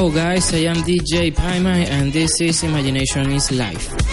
Hello guys, I am DJ Pimi and this is Imagination is Life.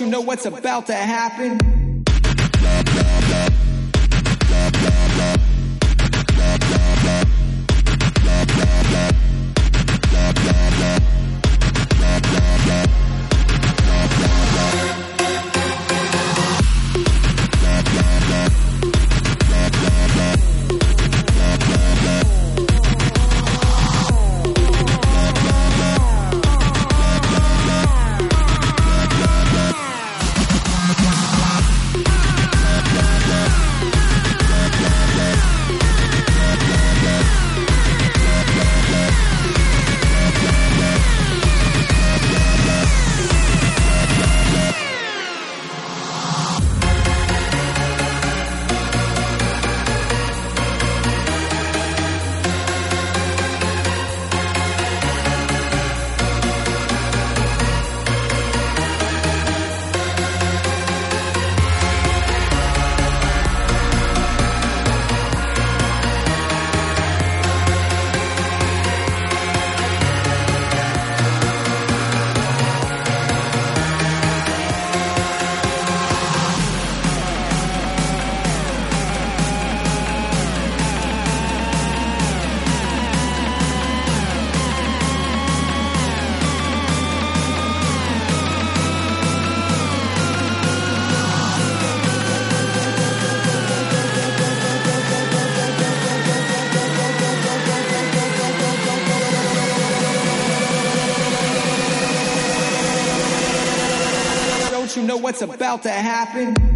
You know what's about to happen? what's about to happen.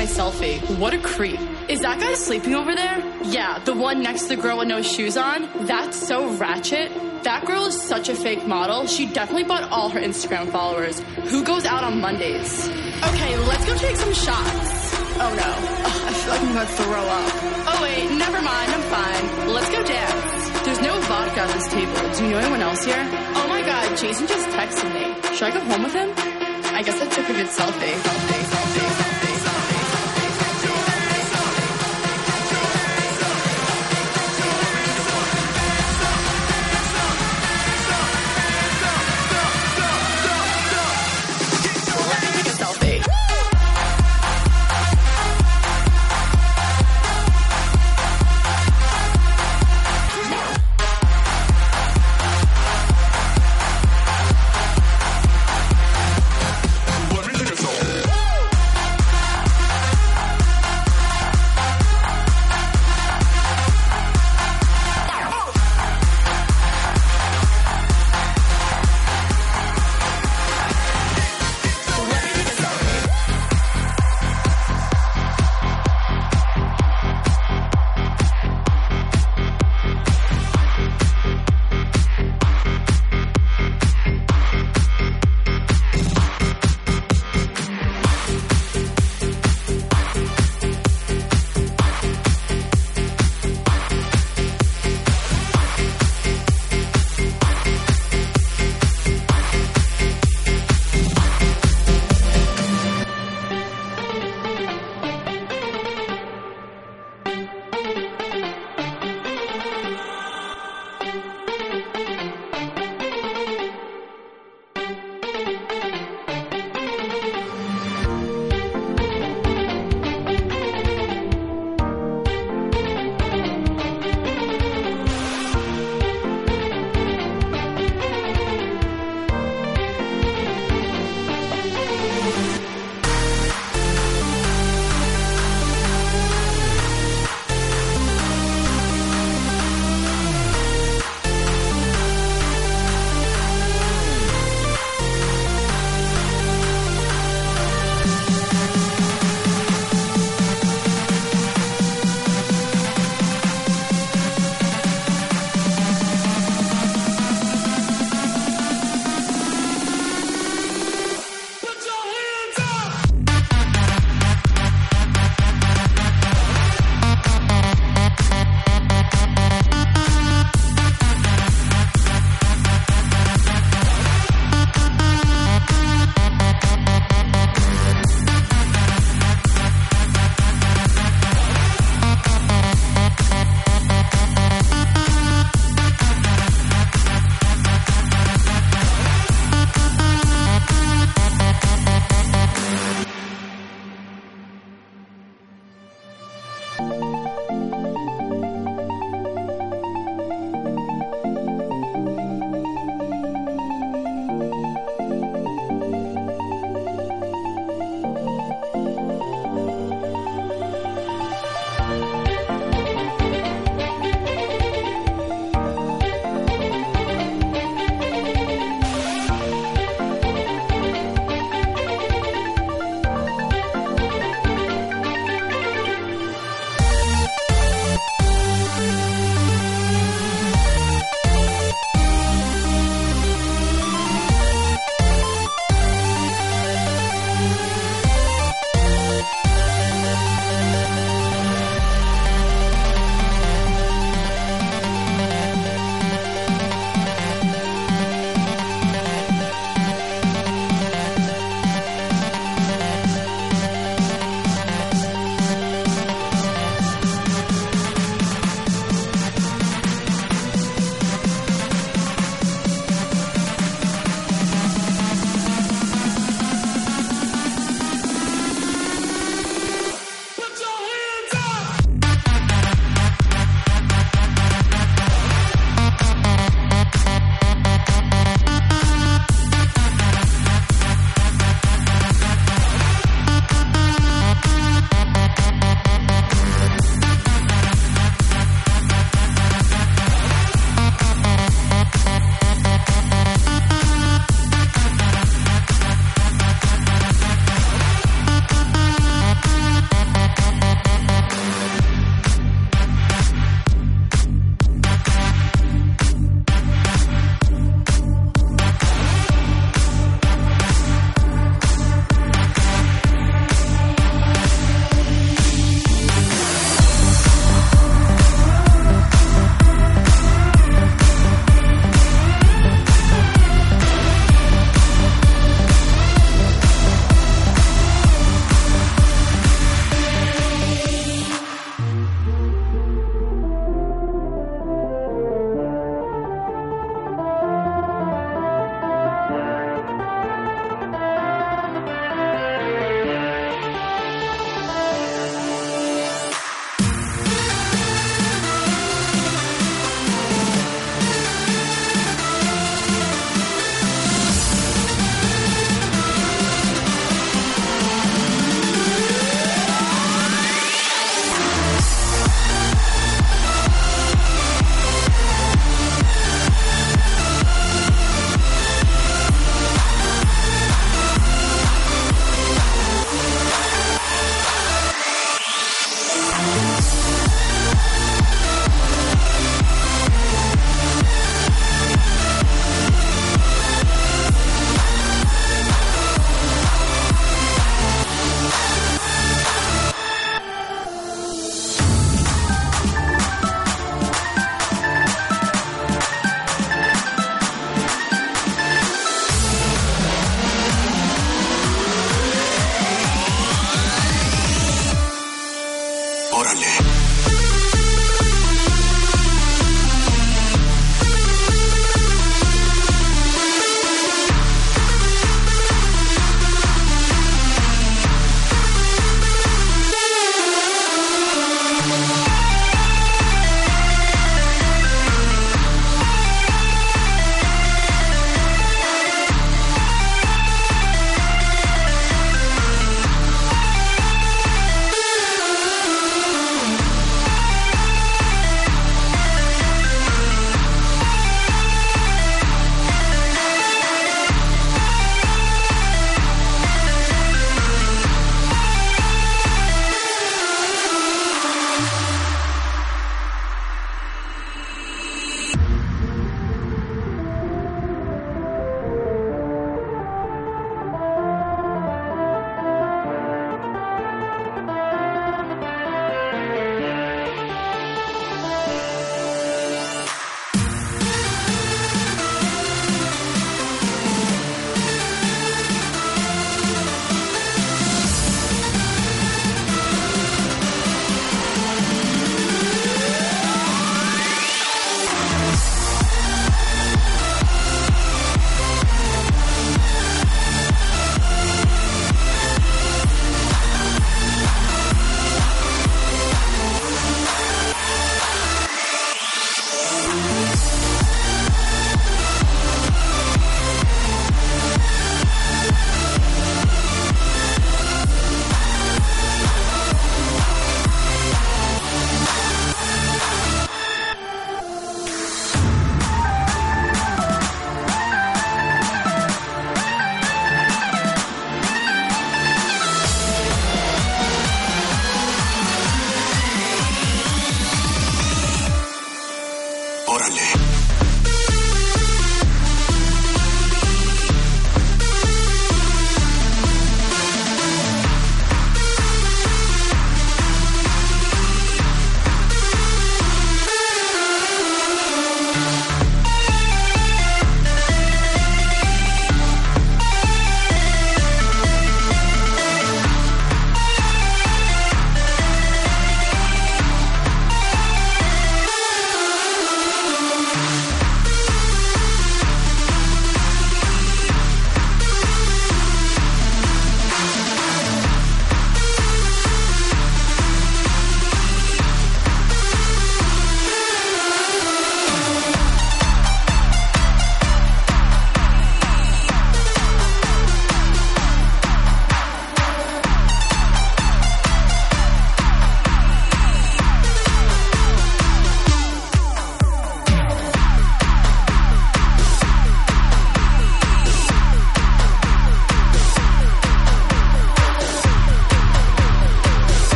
Don't Yeah, the one next to the girl with no shoes on. That's so ratchet. That girl is such a fake model. She definitely bought all her Instagram followers. Who goes out on Mondays? Okay, let's go take some shots. Oh no. Ugh, I feel like I'm gonna throw up. Oh wait, never mind. I'm fine. Let's go dance. There's no vodka at this table. Do you know anyone else here? Oh my god, Jason just texted me. Should I go home with him? I guess I took a good selfie. selfie, selfie, selfie.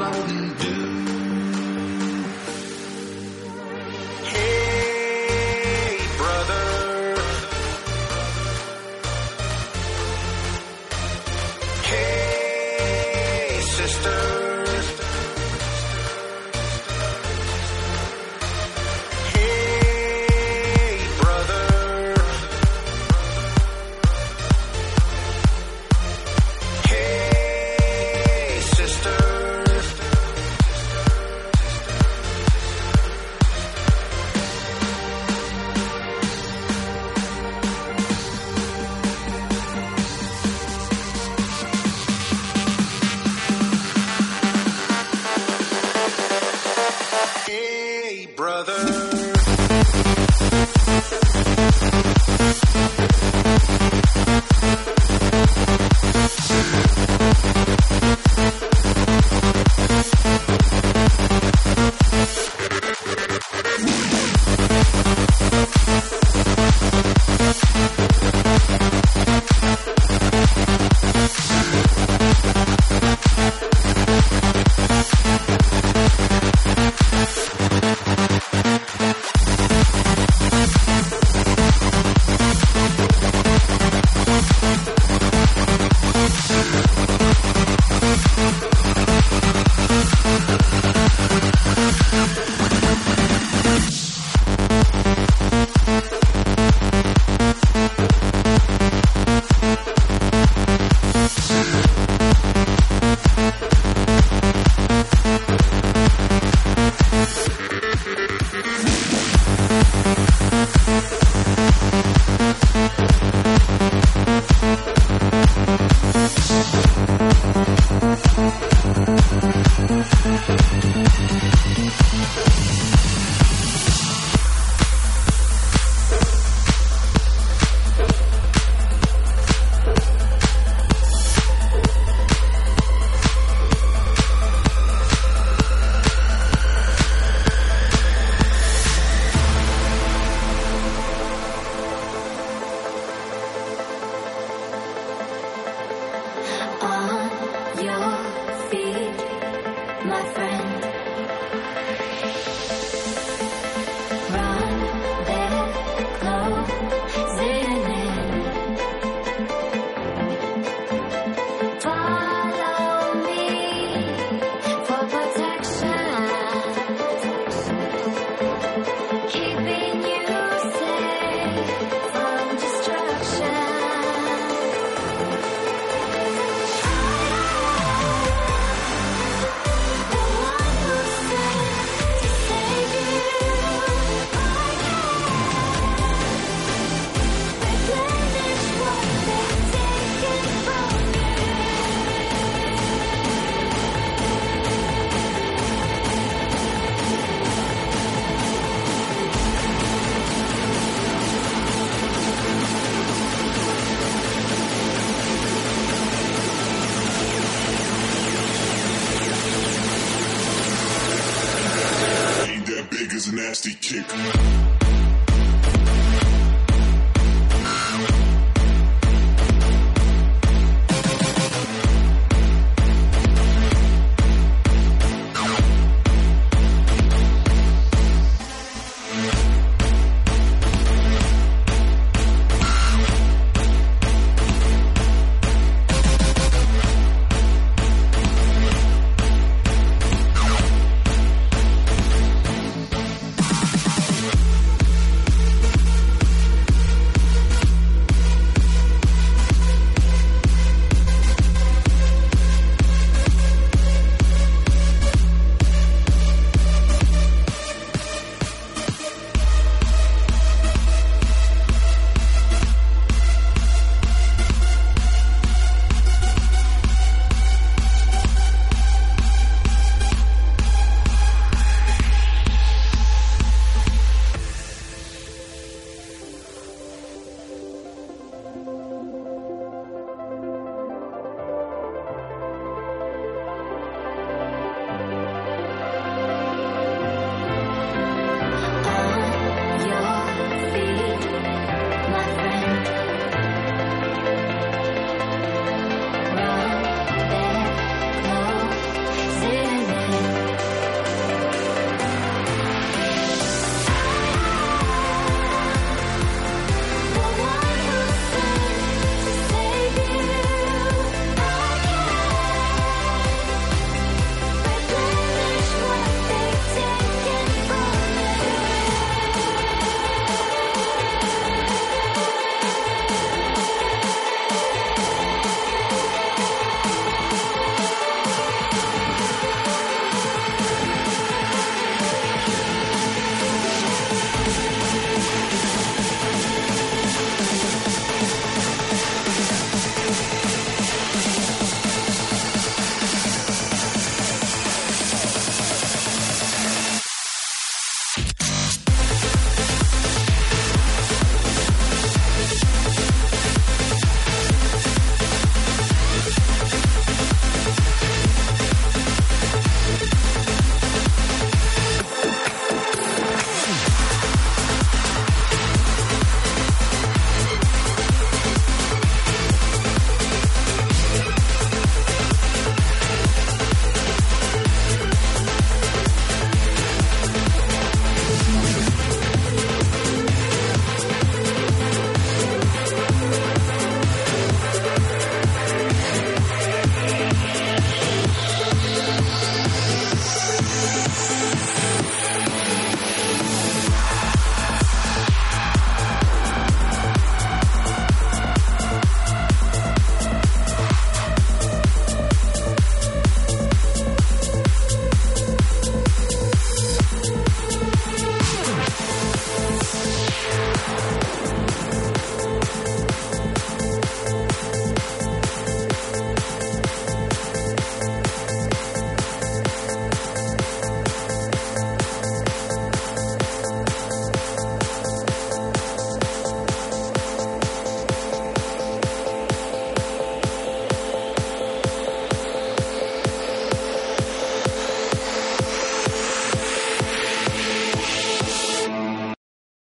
World I wouldn't do. Ain't